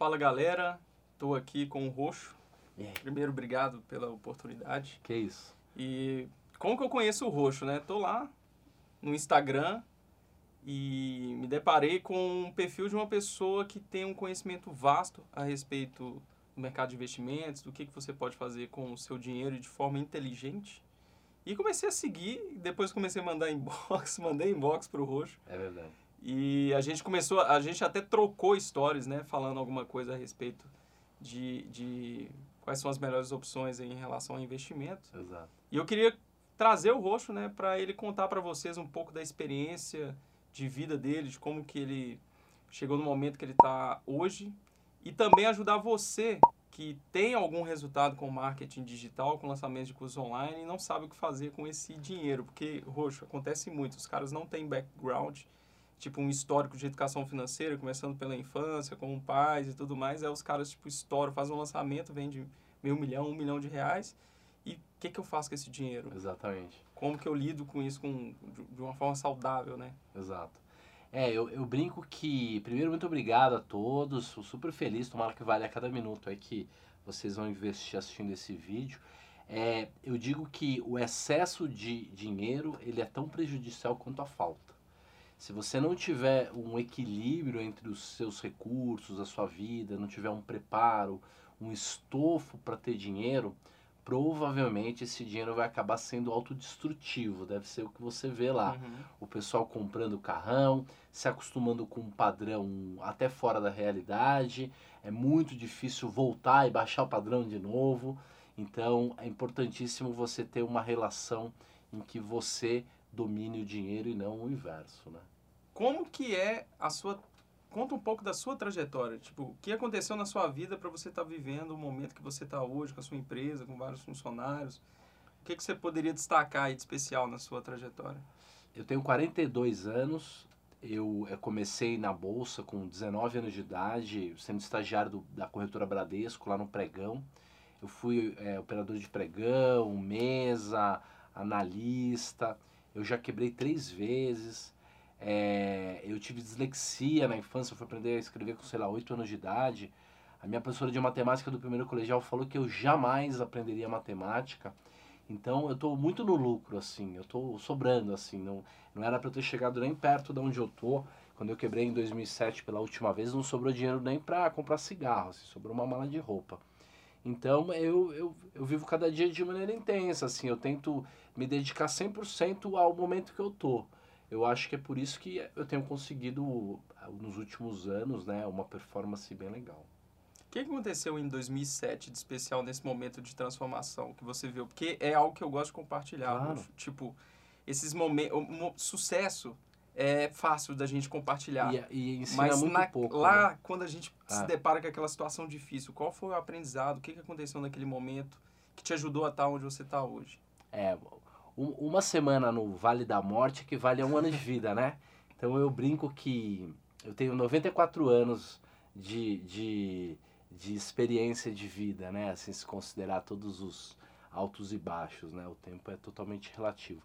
Fala galera, estou aqui com o Roxo. Primeiro, obrigado pela oportunidade. Que isso. E como que eu conheço o Roxo, né? Tô lá no Instagram e me deparei com um perfil de uma pessoa que tem um conhecimento vasto a respeito do mercado de investimentos, do que, que você pode fazer com o seu dinheiro de forma inteligente. E comecei a seguir, depois comecei a mandar inbox, mandei inbox pro Roxo. É verdade. E a gente começou, a gente até trocou stories, né? Falando alguma coisa a respeito de, de quais são as melhores opções em relação a investimento. Exato. E eu queria trazer o Roxo, né? Para ele contar para vocês um pouco da experiência de vida dele, de como que ele chegou no momento que ele está hoje. E também ajudar você que tem algum resultado com marketing digital, com lançamento de cursos online e não sabe o que fazer com esse dinheiro. Porque, Roxo, acontece muito. Os caras não têm background tipo um histórico de educação financeira, começando pela infância, com pais e tudo mais, é os caras, tipo, estouram, fazem um lançamento, vende meio milhão, um milhão de reais, e o que, que eu faço com esse dinheiro? Exatamente. Como que eu lido com isso com, de uma forma saudável, né? Exato. É, eu, eu brinco que, primeiro, muito obrigado a todos, sou super feliz, tomara que vale a cada minuto aí que vocês vão investir assistindo esse vídeo. É, eu digo que o excesso de dinheiro, ele é tão prejudicial quanto a falta. Se você não tiver um equilíbrio entre os seus recursos, a sua vida, não tiver um preparo, um estofo para ter dinheiro, provavelmente esse dinheiro vai acabar sendo autodestrutivo. Deve ser o que você vê lá. Uhum. O pessoal comprando carrão, se acostumando com um padrão até fora da realidade. É muito difícil voltar e baixar o padrão de novo. Então é importantíssimo você ter uma relação em que você domine o dinheiro e não o inverso, né? Como que é a sua conta um pouco da sua trajetória, tipo, o que aconteceu na sua vida para você estar tá vivendo o momento que você está hoje com a sua empresa, com vários funcionários? O que que você poderia destacar aí de especial na sua trajetória? Eu tenho 42 anos, eu, eu comecei na bolsa com 19 anos de idade, sendo estagiário do, da corretora Bradesco lá no pregão. Eu fui é, operador de pregão, mesa, analista. Eu já quebrei três vezes. É, eu tive dislexia na infância, eu fui aprender a escrever com, sei lá, 8 anos de idade. A minha professora de matemática do primeiro colegial falou que eu jamais aprenderia matemática. Então eu estou muito no lucro, assim, eu estou sobrando, assim. Não, não era para eu ter chegado nem perto de onde eu tô. Quando eu quebrei em 2007 pela última vez, não sobrou dinheiro nem para comprar cigarro, assim, sobrou uma mala de roupa. Então eu, eu, eu vivo cada dia de maneira intensa, assim, eu tento me dedicar 100% ao momento que eu tô. Eu acho que é por isso que eu tenho conseguido nos últimos anos, né, uma performance bem legal. O que aconteceu em 2007 de especial nesse momento de transformação que você viu? Porque é algo que eu gosto de compartilhar. Claro. Tipo, esses momentos, o sucesso é fácil da gente compartilhar. E, e ensina Mas muito na- pouco. lá, né? quando a gente Ah. se depara com aquela situação difícil, qual foi o aprendizado? O que que aconteceu naquele momento que te ajudou a estar onde você está hoje? É, um- uma semana no Vale da Morte equivale a um ano de vida, né? Então eu brinco que eu tenho 94 anos de, de, de experiência de vida, né? Assim, se considerar todos os altos e baixos, né? O tempo é totalmente relativo.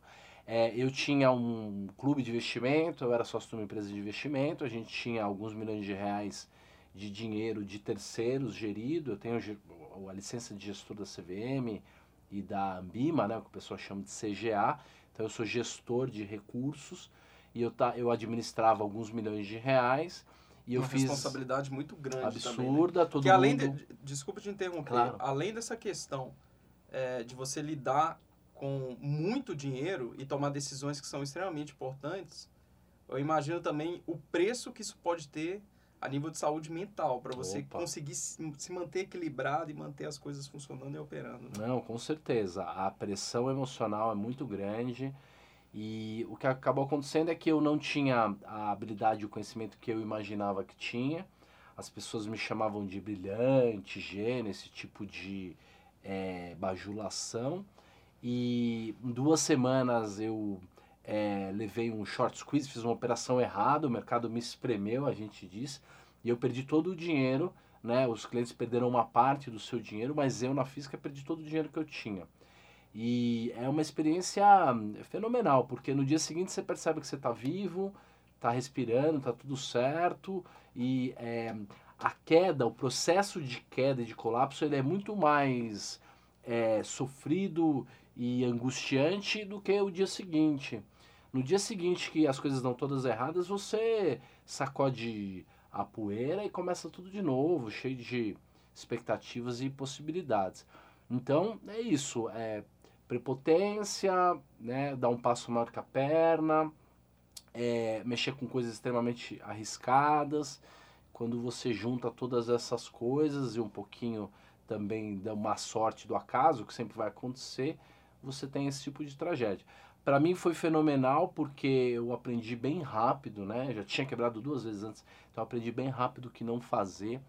É, eu tinha um clube de investimento, eu era sócio de uma empresa de investimento, a gente tinha alguns milhões de reais de dinheiro de terceiros gerido, eu tenho a licença de gestor da CVM, e da Ambima, né, que o pessoal chama de CGA. Então eu sou gestor de recursos e eu, tá, eu administrava alguns milhões de reais e eu Uma fiz responsabilidade muito grande também. né? absurda, todo Que além mundo... de, desculpa te interromper, Claro. além dessa questão é, de você lidar com muito dinheiro e tomar decisões que são extremamente importantes, eu imagino também o preço que isso pode ter a nível de saúde mental, para você Opa. conseguir se, manter equilibrado e manter as coisas funcionando e operando. né? Não, com certeza. A pressão emocional é muito grande e o que acabou acontecendo é que eu não tinha a habilidade e o conhecimento que eu imaginava que tinha. As pessoas me chamavam de brilhante, gênio, esse tipo de eh, bajulação. E em duas semanas eu eh, levei um short squeeze, fiz uma operação errada, o mercado me espremeu, a gente diz, e eu perdi todo o dinheiro né? Os clientes perderam uma parte do seu dinheiro, mas eu na física perdi todo o dinheiro que eu tinha. E é uma experiência fenomenal, porque no dia seguinte você percebe que você está vivo, está respirando, está tudo certo, e é, a queda, o processo de queda e de colapso, ele é muito mais é, sofrido e angustiante do que o dia seguinte. No dia seguinte que as coisas dão todas erradas, você sacode a poeira e começa tudo de novo, cheio de expectativas e possibilidades. Então é isso, é prepotência, né, dar um passo maior que a perna, é, mexer com coisas extremamente arriscadas. Quando você junta todas essas coisas e um pouquinho também dá uma sorte do acaso, que sempre vai acontecer, você tem esse tipo de tragédia. Para mim foi fenomenal porque eu aprendi bem rápido, né? Já tinha quebrado duas vezes antes, então eu aprendi bem rápido o que não fazer.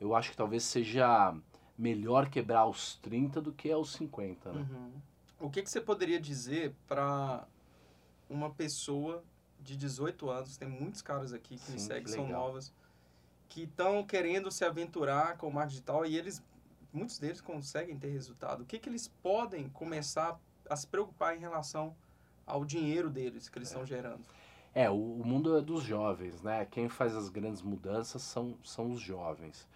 Eu acho que talvez seja melhor quebrar aos 30 do que aos 50, né? Uhum. O que, que você poderia dizer para uma pessoa de 18 anos, tem muitos caras aqui que Sim, me seguem, que são novas, que estão querendo se aventurar com o marketing digital e eles, muitos deles conseguem ter resultado. O que, que eles podem começar a se preocupar em relação ao dinheiro deles que eles estão é. gerando? É, o, o, mundo é dos jovens, né? Quem faz as grandes mudanças são, são os jovens.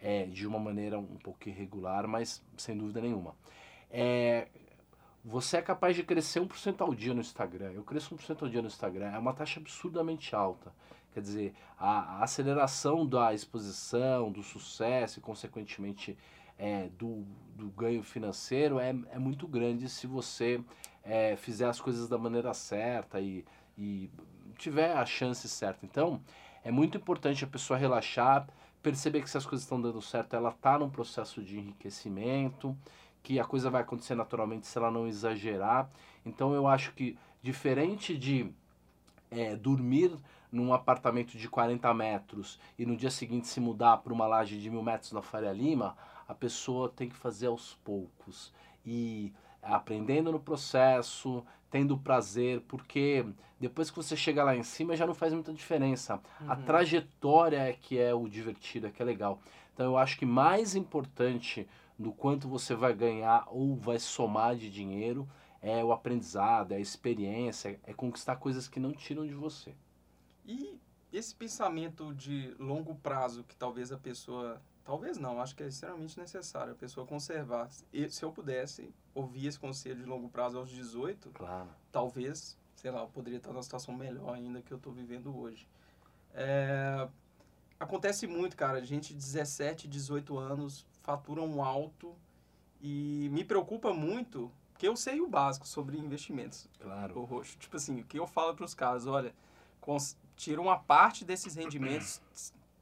É, de uma maneira um pouco irregular, mas sem dúvida nenhuma. É, você é capaz de crescer 1% ao dia no Instagram. Eu cresço 1% ao dia no Instagram. É uma taxa absurdamente alta. Quer dizer, a, a aceleração da exposição, do sucesso e, consequentemente, é, do, do ganho financeiro é, é muito grande se você é, fizer as coisas da maneira certa e, e tiver a chance certa. Então, é muito importante a pessoa relaxar, perceber que se as coisas estão dando certo, ela está num processo de enriquecimento que a coisa vai acontecer naturalmente se ela não exagerar. Então eu acho que diferente de é, dormir num apartamento de 40 metros e no dia seguinte se mudar para uma laje de mil metros na Faria Lima, a pessoa tem que fazer aos poucos e aprendendo no processo, tendo prazer, porque depois que você chega lá em cima já não faz muita diferença. Uhum. A trajetória é que é o divertido, é que é legal. Então eu acho que mais importante do quanto você vai ganhar ou vai somar de dinheiro, é o aprendizado, é a experiência, é conquistar coisas que não tiram de você. E esse pensamento de longo prazo que talvez a pessoa, talvez não, acho que é extremamente necessário a pessoa conservar. E, se eu pudesse ouvir esse conselho de longo prazo aos 18, claro. talvez, sei lá, eu poderia estar numa situação melhor ainda que eu estou vivendo hoje. É, acontece muito, cara, gente de 17, 18 anos faturam alto e me preocupa muito, porque eu sei o básico sobre investimentos. Claro. O roxo. Tipo assim, o que eu falo para os caras, olha, tira uma parte desses rendimentos,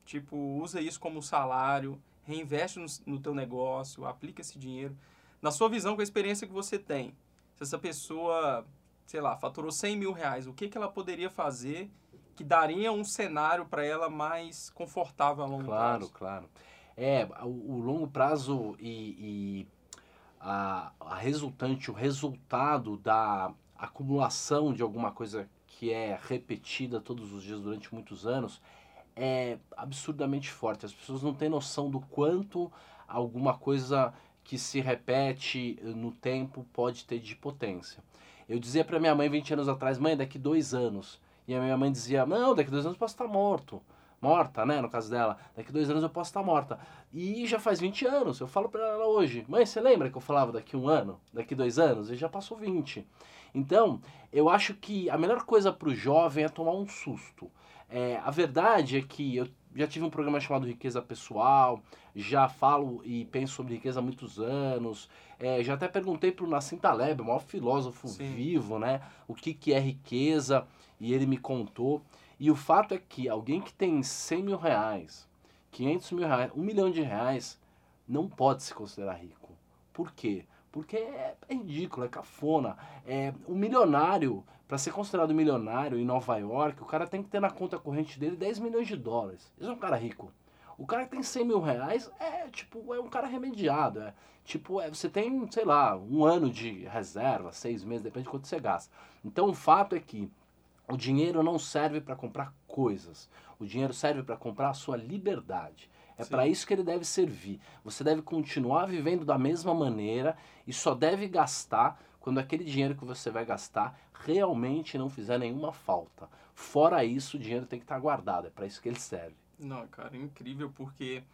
tipo, usa isso como salário, reinveste no, no teu negócio, aplica esse dinheiro. Na sua visão, com a experiência que você tem, se essa pessoa, sei lá, faturou 100 mil reais, o que, que ela poderia fazer que daria um cenário para ela mais confortável a longo claro, prazo? Claro, claro. É, o, o longo prazo e, e a, a, resultante, o resultado da acumulação de alguma coisa que é repetida todos os dias durante muitos anos é absurdamente forte. As pessoas não têm noção do quanto alguma coisa que se repete no tempo pode ter de potência. Eu dizia para minha mãe 20 anos atrás, mãe, daqui dois anos. E a minha mãe dizia, não, daqui dois anos eu posso estar morto morta, né? No caso dela, daqui dois anos eu posso estar morta. E já faz 20 anos. Eu falo para ela hoje, mãe, você lembra que eu falava daqui um ano, daqui dois anos? E já passou 20. Então, eu acho que a melhor coisa para o jovem é tomar um susto. É, a verdade é que eu já tive um programa chamado Riqueza Pessoal, já falo e penso sobre riqueza há muitos anos. É, já até perguntei para o Nassim Taleb, o maior filósofo Sim. vivo, né? O que, que é riqueza, e ele me contou. E o fato é que alguém que tem 100 mil reais, 500 mil reais, 1 milhão de reais, não pode se considerar rico. Por quê? Porque é, é ridículo, é cafona. É, um milionário, para ser considerado milionário em Nova York, o cara tem que ter na conta corrente dele 10 milhões de dólares. Isso é um cara rico. O cara que tem 100 mil reais é tipo, é um cara remediado. É, tipo, é, você tem, sei lá, um ano de reserva, seis meses, depende de quanto você gasta. Então o fato é que o dinheiro não serve para comprar coisas. O dinheiro serve para comprar a sua liberdade. É para isso que ele deve servir. Você deve continuar vivendo da mesma maneira e só deve gastar quando aquele dinheiro que você vai gastar realmente não fizer nenhuma falta. Fora isso, o dinheiro tem que estar guardado. É para isso que ele serve. Não, cara, é incrível porque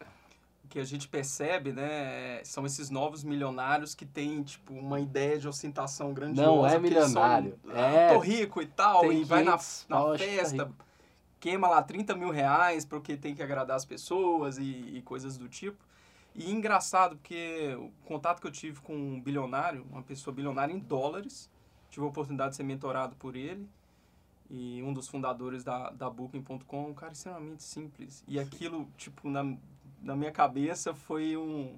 o que a gente percebe, né, são esses novos milionários que têm, tipo, uma ideia de ostentação grandiosa. Não é eles são, milionário, "Ah, é, tô rico e tal, e vai na, 500 na tá festa, queima lá 30 mil reais porque tem que agradar as pessoas e, e coisas do tipo. E engraçado, porque o contato que eu tive com um bilionário, uma pessoa bilionária em dólares, tive a oportunidade de ser mentorado por ele, e um dos fundadores da, da Booking.com, um cara extremamente simples. E aquilo, tipo, na, na minha cabeça foi um,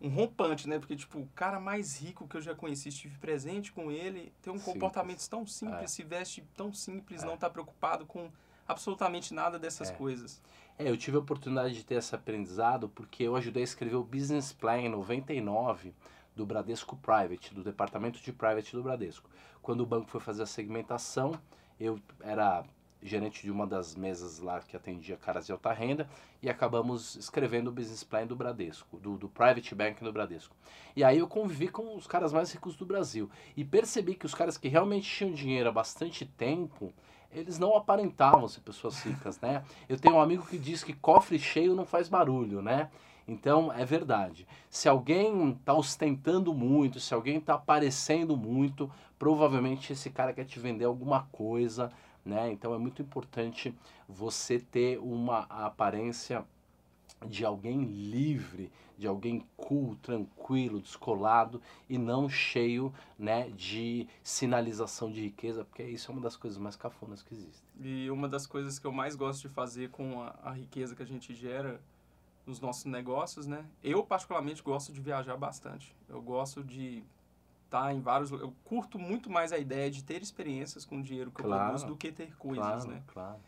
um rompante, né? Porque, tipo, o cara mais rico que eu já conheci, estive presente com ele, tem um Simples. comportamento tão simples, É. se veste tão simples, É. não tá preocupado com absolutamente nada dessas É. coisas. É, eu tive a oportunidade de ter esse aprendizado porque eu ajudei a escrever o Business Plan em 99 do Bradesco Private, do departamento de Private do Bradesco. Quando o banco foi fazer a segmentação, eu era gerente de uma das mesas lá que atendia caras de alta renda e acabamos escrevendo o Business Plan do Bradesco, do, do Private Bank do Bradesco. E aí eu convivi com os caras mais ricos do Brasil e percebi que os caras que realmente tinham dinheiro há bastante tempo, eles não aparentavam ser pessoas ricas, né? Eu tenho um amigo que diz que cofre cheio não faz barulho, né? Então é verdade. Se alguém está ostentando muito, se alguém está aparecendo muito, provavelmente esse cara quer te vender alguma coisa, né? Então é muito importante você ter uma aparência de alguém livre, de alguém cool, tranquilo, descolado e não cheio, né, de sinalização de riqueza, porque isso é uma das coisas mais cafonas que existem. E uma das coisas que eu mais gosto de fazer com a, a riqueza que a gente gera nos nossos negócios, né? Eu, particularmente, gosto de viajar bastante. Eu gosto de estar em vários... Eu curto muito mais a ideia de ter experiências com o dinheiro que eu Claro. produzo do que ter coisas, claro, né? claro.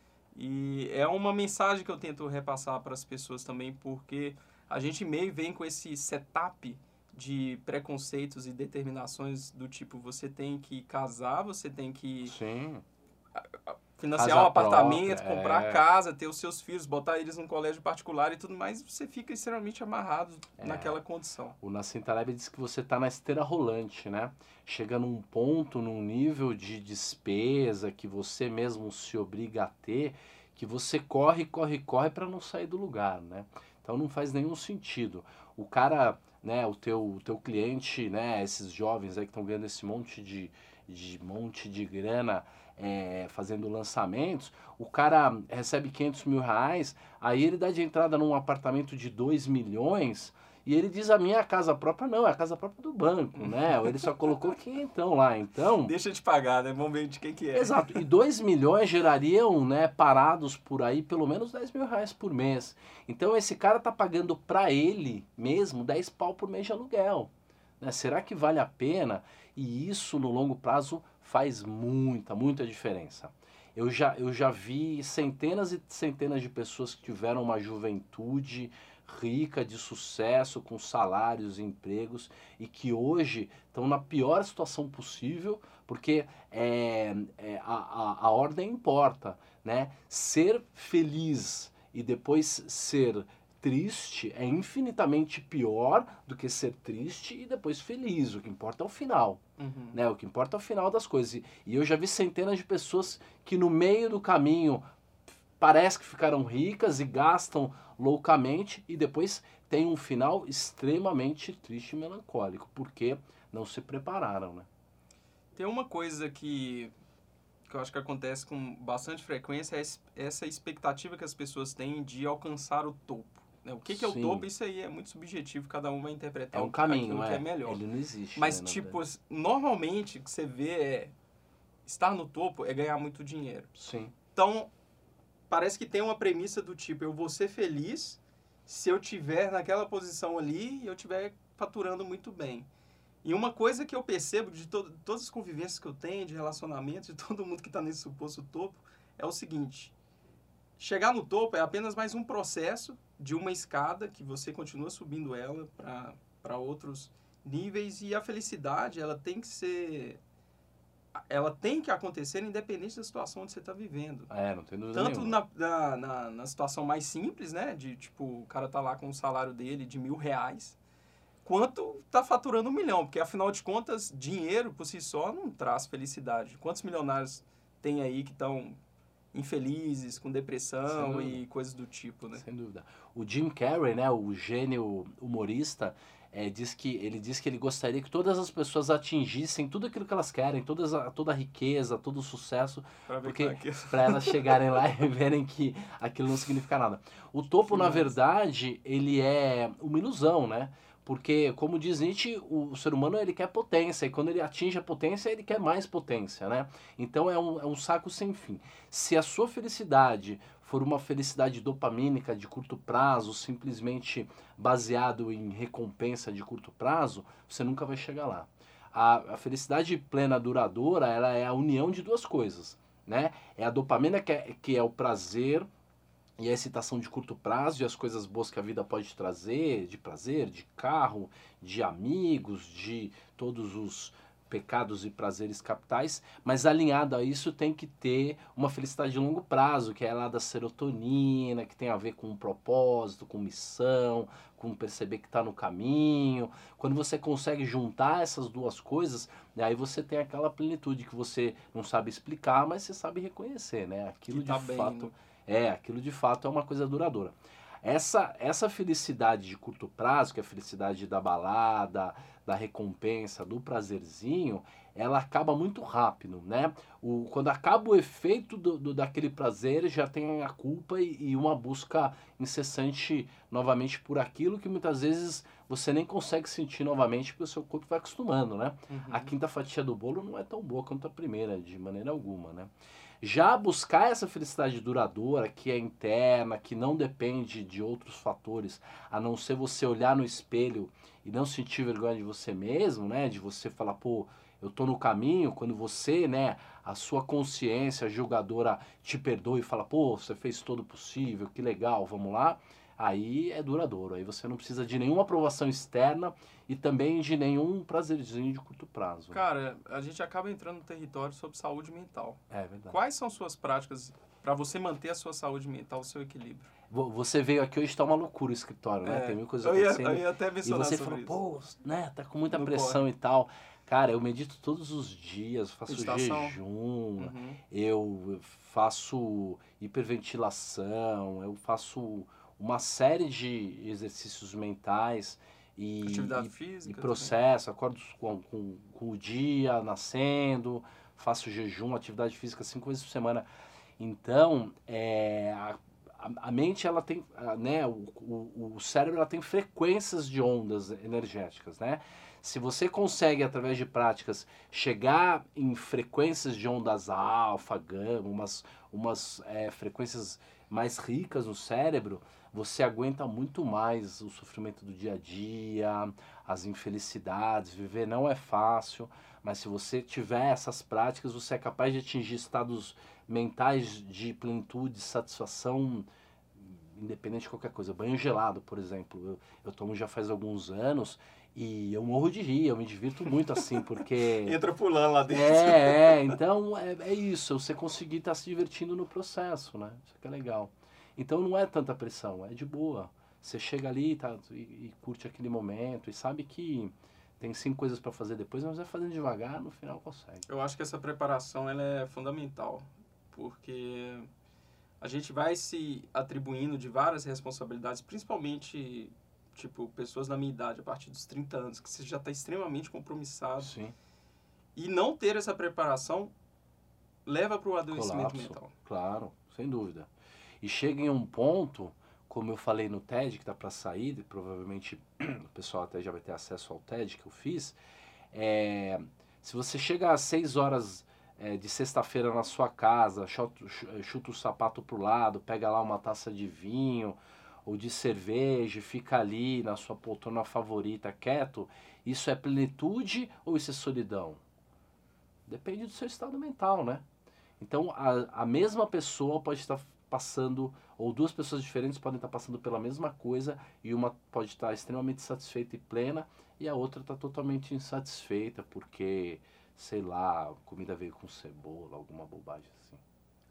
E é uma mensagem que eu tento repassar para as pessoas também, porque a gente meio vem com esse setup de preconceitos e determinações do tipo, você tem que casar, você tem que Sim. Financiar Casa um apartamento, própria, comprar é. casa, ter os seus filhos, botar eles num colégio particular e tudo mais, você fica extremamente amarrado É. naquela condição. O Nassim Taleb diz que você está na esteira rolante, né? Chega num ponto, num nível de despesa que você mesmo se obriga a ter, que você corre, corre, corre para não sair do lugar, né? Então não faz nenhum sentido. O cara, né, o teu, o teu cliente, né, esses jovens aí que estão ganhando esse monte de, de monte de grana é, fazendo lançamentos, o cara recebe 500 mil reais, aí ele dá de entrada num apartamento de 2 milhões e ele diz a minha casa própria não, é a casa própria do banco, né? Ele só colocou quinhentão lá, então... Deixa de pagar, né? Vamos ver de quem que é. Exato, e 2 milhões gerariam, né, parados por aí, pelo menos 10 mil reais por mês. Então esse cara tá pagando pra ele mesmo 10 pau por mês de aluguel. Né? Será que vale a pena? E isso no longo prazo faz muita, muita diferença. Eu já, eu já vi centenas e centenas de pessoas que tiveram uma juventude rica, de sucesso, com salários e empregos, e que hoje estão na pior situação possível, porque é, é, a, a, a ordem importa, né? Ser feliz e depois ser triste é infinitamente pior do que ser triste e depois feliz. O que importa é o final, Uhum. né? O que importa é o final das coisas. E- eu já vi centenas de pessoas que no meio do caminho parece que ficaram ricas e gastam loucamente e depois tem um final extremamente triste e melancólico, porque não se prepararam, né? Tem uma coisa que, que eu acho que acontece com bastante frequência, é es- essa expectativa que as pessoas têm de alcançar o topo. Né? O que, que é o Sim. topo? Isso aí é muito subjetivo, cada um vai interpretar É um o- caminho, aquilo é. que é melhor. Ele não existe. Mas, né, tipo, normalmente o que você vê é estar no topo é ganhar muito dinheiro. Sim. Então, parece que tem uma premissa do tipo, eu vou ser feliz se eu tiver naquela posição ali e eu tiver faturando muito bem. E uma coisa que eu percebo de to todas as convivências que eu tenho, de relacionamentos, de todo mundo que está nesse suposto topo, é o seguinte: chegar no topo é apenas mais um processo de uma escada que você continua subindo ela para outros níveis e a felicidade ela tem que ser ela tem que acontecer independente da situação onde você está vivendo. É, não tem dúvida Tanto na, na, na, na situação mais simples, né? De tipo, o cara tá lá com o salário dele de mil reais, quanto tá faturando um milhão. Porque afinal de contas, dinheiro por si só não traz felicidade. Quantos milionários tem aí que estão infelizes, com depressão e coisas do tipo, né? Sem dúvida. O Jim Carrey, né, o gênio humorista, é, diz que ele diz que ele gostaria que todas as pessoas atingissem tudo aquilo que elas querem, todas a, toda a riqueza, todo o sucesso, Pra Porque- é que... para elas chegarem lá e verem que aquilo não significa nada. O topo, Que na verdade, ele é uma ilusão, né? Porque, como diz Nietzsche, o ser humano ele quer potência, e quando ele atinge a potência, ele quer mais potência, né? Então é um, é um saco sem fim. Se a sua felicidade for uma felicidade dopamínica de curto prazo, simplesmente baseado em recompensa de curto prazo, você nunca vai chegar lá. A, a felicidade plena duradoura, ela é a união de duas coisas, né? É a dopamina que é, que é o prazer e a excitação de curto prazo e as coisas boas que a vida pode trazer, de prazer, de carro, de amigos, de todos os pecados e prazeres capitais, mas alinhado a isso tem que ter uma felicidade de longo prazo, que é lá da serotonina, que tem a ver com um propósito, com missão, com perceber que está no caminho. Quando você consegue juntar essas duas coisas, né, aí você tem aquela plenitude que você não sabe explicar, mas você sabe reconhecer, né? Aquilo tá de bem, fato né? É, aquilo de fato é uma coisa duradoura. Essa, essa felicidade de curto prazo, que é a felicidade da balada, da recompensa, do prazerzinho, ela acaba muito rápido, né? O, quando acaba o efeito do, do- daquele prazer, já tem a culpa e, e uma busca incessante novamente por aquilo que muitas vezes você nem consegue sentir novamente porque o seu corpo vai acostumando, né? Uhum. A quinta fatia do bolo não é tão boa quanto a primeira, de maneira alguma, né? Já buscar essa felicidade duradoura, que é interna, que não depende de outros fatores, a não ser você olhar no espelho e não sentir vergonha de você mesmo, né? De você falar, pô, eu tô no caminho, quando você, né, a sua consciência julgadora te perdoa e fala, pô, você fez todo possível, que legal, vamos lá. Aí é duradouro, aí você não precisa de nenhuma aprovação externa e também de nenhum prazerzinho de curto prazo. Cara, a gente acaba entrando no território sobre saúde mental. É verdade. Quais são suas práticas para você manter a sua saúde mental, o seu equilíbrio? Vo- Você veio aqui hoje tá uma loucura o escritório, né? É, Tem mil coisas eu, ia, acontecendo. eu ia até E você falou, isso. pô, né, tá com muita Não pressão e tal. Cara, eu medito todos os dias, faço Meditação. jejum, Uhum. eu faço hiperventilação, eu faço uma série de exercícios mentais e, Atividade e- física. e também. processo, acordo com, com, com o dia nascendo, faço jejum, atividade física cinco vezes por semana. Então, é, a, a- mente, ela tem, né, o, o, o cérebro, ela tem frequências de ondas energéticas, né? Se você consegue, através de práticas, chegar em frequências de ondas alfa, gama, umas, umas é, frequências mais ricas no cérebro, você aguenta muito mais o sofrimento do dia a dia, as infelicidades. Viver não é fácil, mas se você tiver essas práticas, você é capaz de atingir estados mentais de plenitude, satisfação, independente de qualquer coisa. Banho gelado, por exemplo, eu, eu tomo já faz alguns anos e eu morro de rir, eu me divirto muito assim, porque. Entra pulando lá dentro. É, é, então é, é isso, você conseguir estar se divertindo no processo, né? Isso que é legal. Então não é tanta pressão, é de boa. Você chega ali tá, e, e curte aquele momento e sabe que tem cinco coisas para fazer depois, mas vai fazendo devagar, no final consegue. Eu acho que essa preparação ela é fundamental, porque a gente vai se atribuindo de várias responsabilidades, principalmente tipo pessoas da minha idade, a partir dos 30 anos, que você já está extremamente compromissado. Sim, E não ter essa preparação leva para o adoecimento colapso, mental. claro, sem dúvida. E chega em um ponto, como eu falei no TED, que tá para sair, e provavelmente o pessoal até já vai ter acesso ao TED que eu fiz, é, se você chega às 6 horas é, de sexta-feira na sua casa, chuta, chuta o sapato pro lado, pega lá uma taça de vinho ou de cerveja, fica ali na sua poltrona favorita, quieto, isso é plenitude ou isso é solidão? Depende do seu estado mental, né? Então, a, a mesma pessoa pode estar passando, ou duas pessoas diferentes podem estar passando pela mesma coisa, e uma pode estar extremamente satisfeita e plena, e a outra está totalmente insatisfeita, porque, sei lá, comida veio com cebola, alguma bobagem assim.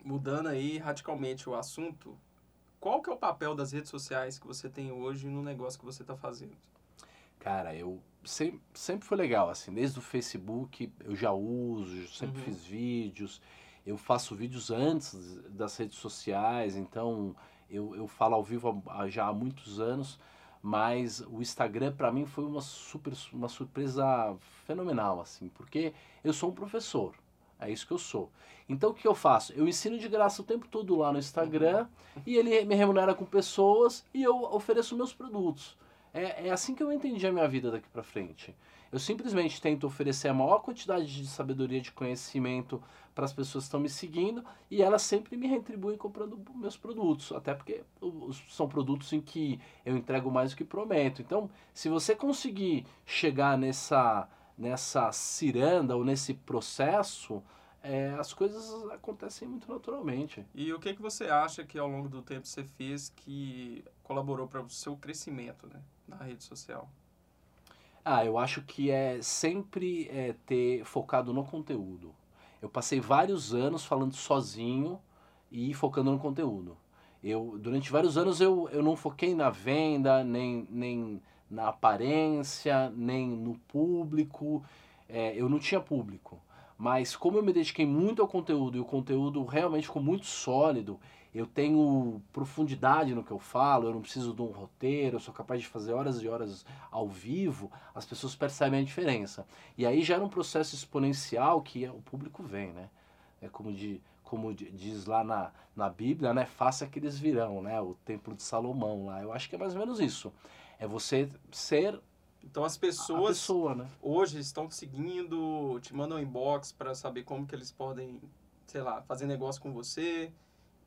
Mudando aí radicalmente o assunto, qual que é o papel das redes sociais que você tem hoje no negócio que você está fazendo? Cara, eu sempre, sempre foi legal, assim, desde o Facebook eu já uso, sempre Uhum. fiz vídeos, Eu faço vídeos antes das redes sociais, então eu, eu falo ao vivo já há muitos anos, mas o Instagram para mim foi uma super uma surpresa fenomenal assim, porque eu sou um professor. É isso que eu sou. Então o que eu faço? Eu ensino de graça o tempo todo lá no Instagram e ele me remunera com pessoas e eu ofereço meus produtos. É, é assim que eu entendi a minha vida daqui para frente. Eu simplesmente tento oferecer a maior quantidade de sabedoria, de conhecimento para as pessoas que estão me seguindo e elas sempre me retribuem comprando meus produtos, até porque são produtos em que eu entrego mais do que prometo. Então, se você conseguir chegar nessa nessa ciranda ou nesse processo, é, as coisas acontecem muito naturalmente. E o que, que você acha que ao longo do tempo você fez que colaborou para o seu crescimento né, na rede social? Ah, eu acho que é sempre é, ter focado no conteúdo. Eu passei vários anos falando sozinho e focando no conteúdo. Eu, durante vários anos eu, eu não foquei na venda, nem, nem na aparência, nem no público. É, eu não tinha público. Mas como eu me dediquei muito ao conteúdo e o conteúdo realmente ficou muito sólido, eu tenho profundidade no que eu falo, eu não preciso de um roteiro, eu sou capaz de fazer horas e horas ao vivo, as pessoas percebem a diferença. E aí já era um processo exponencial que o público vem, né? É como, de, como diz lá na, na Bíblia, né? Faça que eles virão, né? O templo de Salomão lá. Eu acho que é mais ou menos isso. É você ser então as pessoas pessoa, né? hoje estão te seguindo, te mandam inbox para saber como que eles podem, sei lá, fazer negócio com você.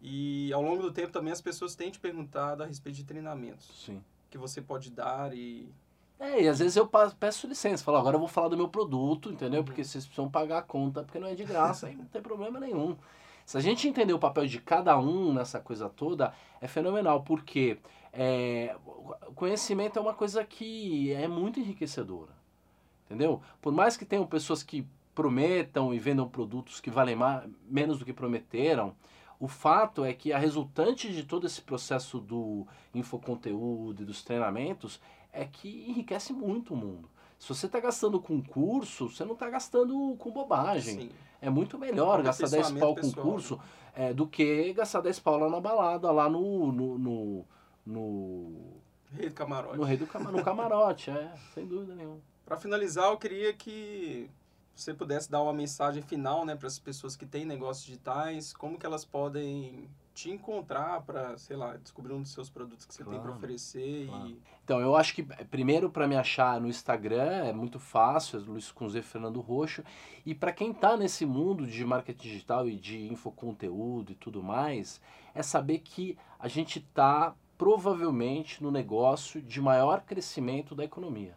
E ao longo do tempo também as pessoas têm te perguntado a respeito de treinamentos. Sim. Que você pode dar e é, e às vezes eu peço licença, falo, agora eu vou falar do meu produto, entendeu? Uhum. Porque vocês precisam pagar a conta, porque não é de graça, aí não tem problema nenhum. Se a gente entender o papel de cada um nessa coisa toda, é fenomenal, porque é, conhecimento é uma coisa que é muito enriquecedora. Entendeu? Por mais que tenham pessoas que prometam e vendam produtos que valem mais, menos do que prometeram, o fato é que a resultante de todo esse processo do infoconteúdo e dos treinamentos é que enriquece muito o mundo. Se você está gastando com curso, você não está gastando com bobagem. Sim. É muito melhor gastar 10 pau com curso é, do que gastar 10 pau lá na balada, lá no, no, no no. Rei do Camarote. No Rei do Cam no Camarote, é, sem dúvida nenhuma. Para finalizar, eu queria que você pudesse dar uma mensagem final né, para as pessoas que têm negócios digitais, como que elas podem te encontrar para, sei lá, descobrir um dos seus produtos que você claro, tem para oferecer claro. e... Então, eu acho que primeiro para me achar no Instagram é muito fácil, é Luiz com Z Fernando Roxo, e para quem está nesse mundo de marketing digital e de infoconteúdo e tudo mais, é saber que a gente está provavelmente no negócio de maior crescimento da economia.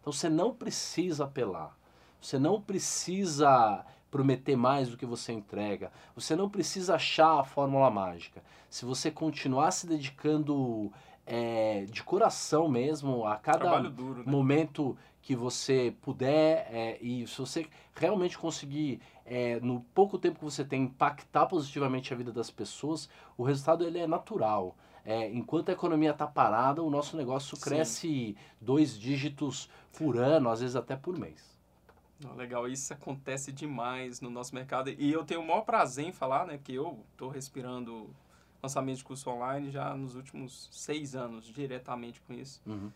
Então você não precisa apelar, você não precisa prometer mais do que você entrega, você não precisa achar a fórmula mágica. Se você continuar se dedicando é, de coração mesmo a cada duro, né? momento que você puder é, e se você realmente conseguir é, no pouco tempo que você tem impactar positivamente a vida das pessoas, o resultado ele é natural é, enquanto a economia está parada, o nosso negócio Sim. cresce dois dígitos por ano, às vezes até por mês. Legal, isso acontece demais no nosso mercado. E eu tenho o maior prazer em falar, né? Que eu estou respirando lançamento de curso online já nos últimos seis anos, diretamente com isso. Uhum.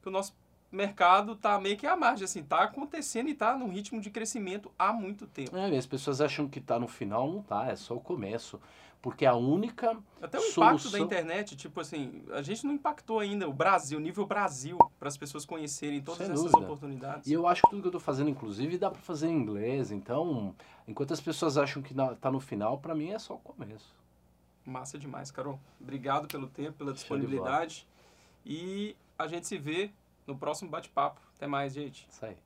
Que o nosso mercado tá meio que à margem, assim, tá acontecendo e tá num ritmo de crescimento há muito tempo. É, as pessoas acham que tá no final, não tá, é só o começo. Porque a única. Até o solução... impacto da internet, tipo assim, a gente não impactou ainda o Brasil, nível Brasil, para as pessoas conhecerem todas Sem essas dúvida. oportunidades. E eu acho que tudo que eu estou fazendo, inclusive, dá para fazer em inglês. Então, enquanto as pessoas acham que está no final, para mim é só o começo. Massa demais, Carol. Obrigado pelo tempo, pela disponibilidade. E a gente se vê no próximo bate-papo. Até mais, gente. Isso aí.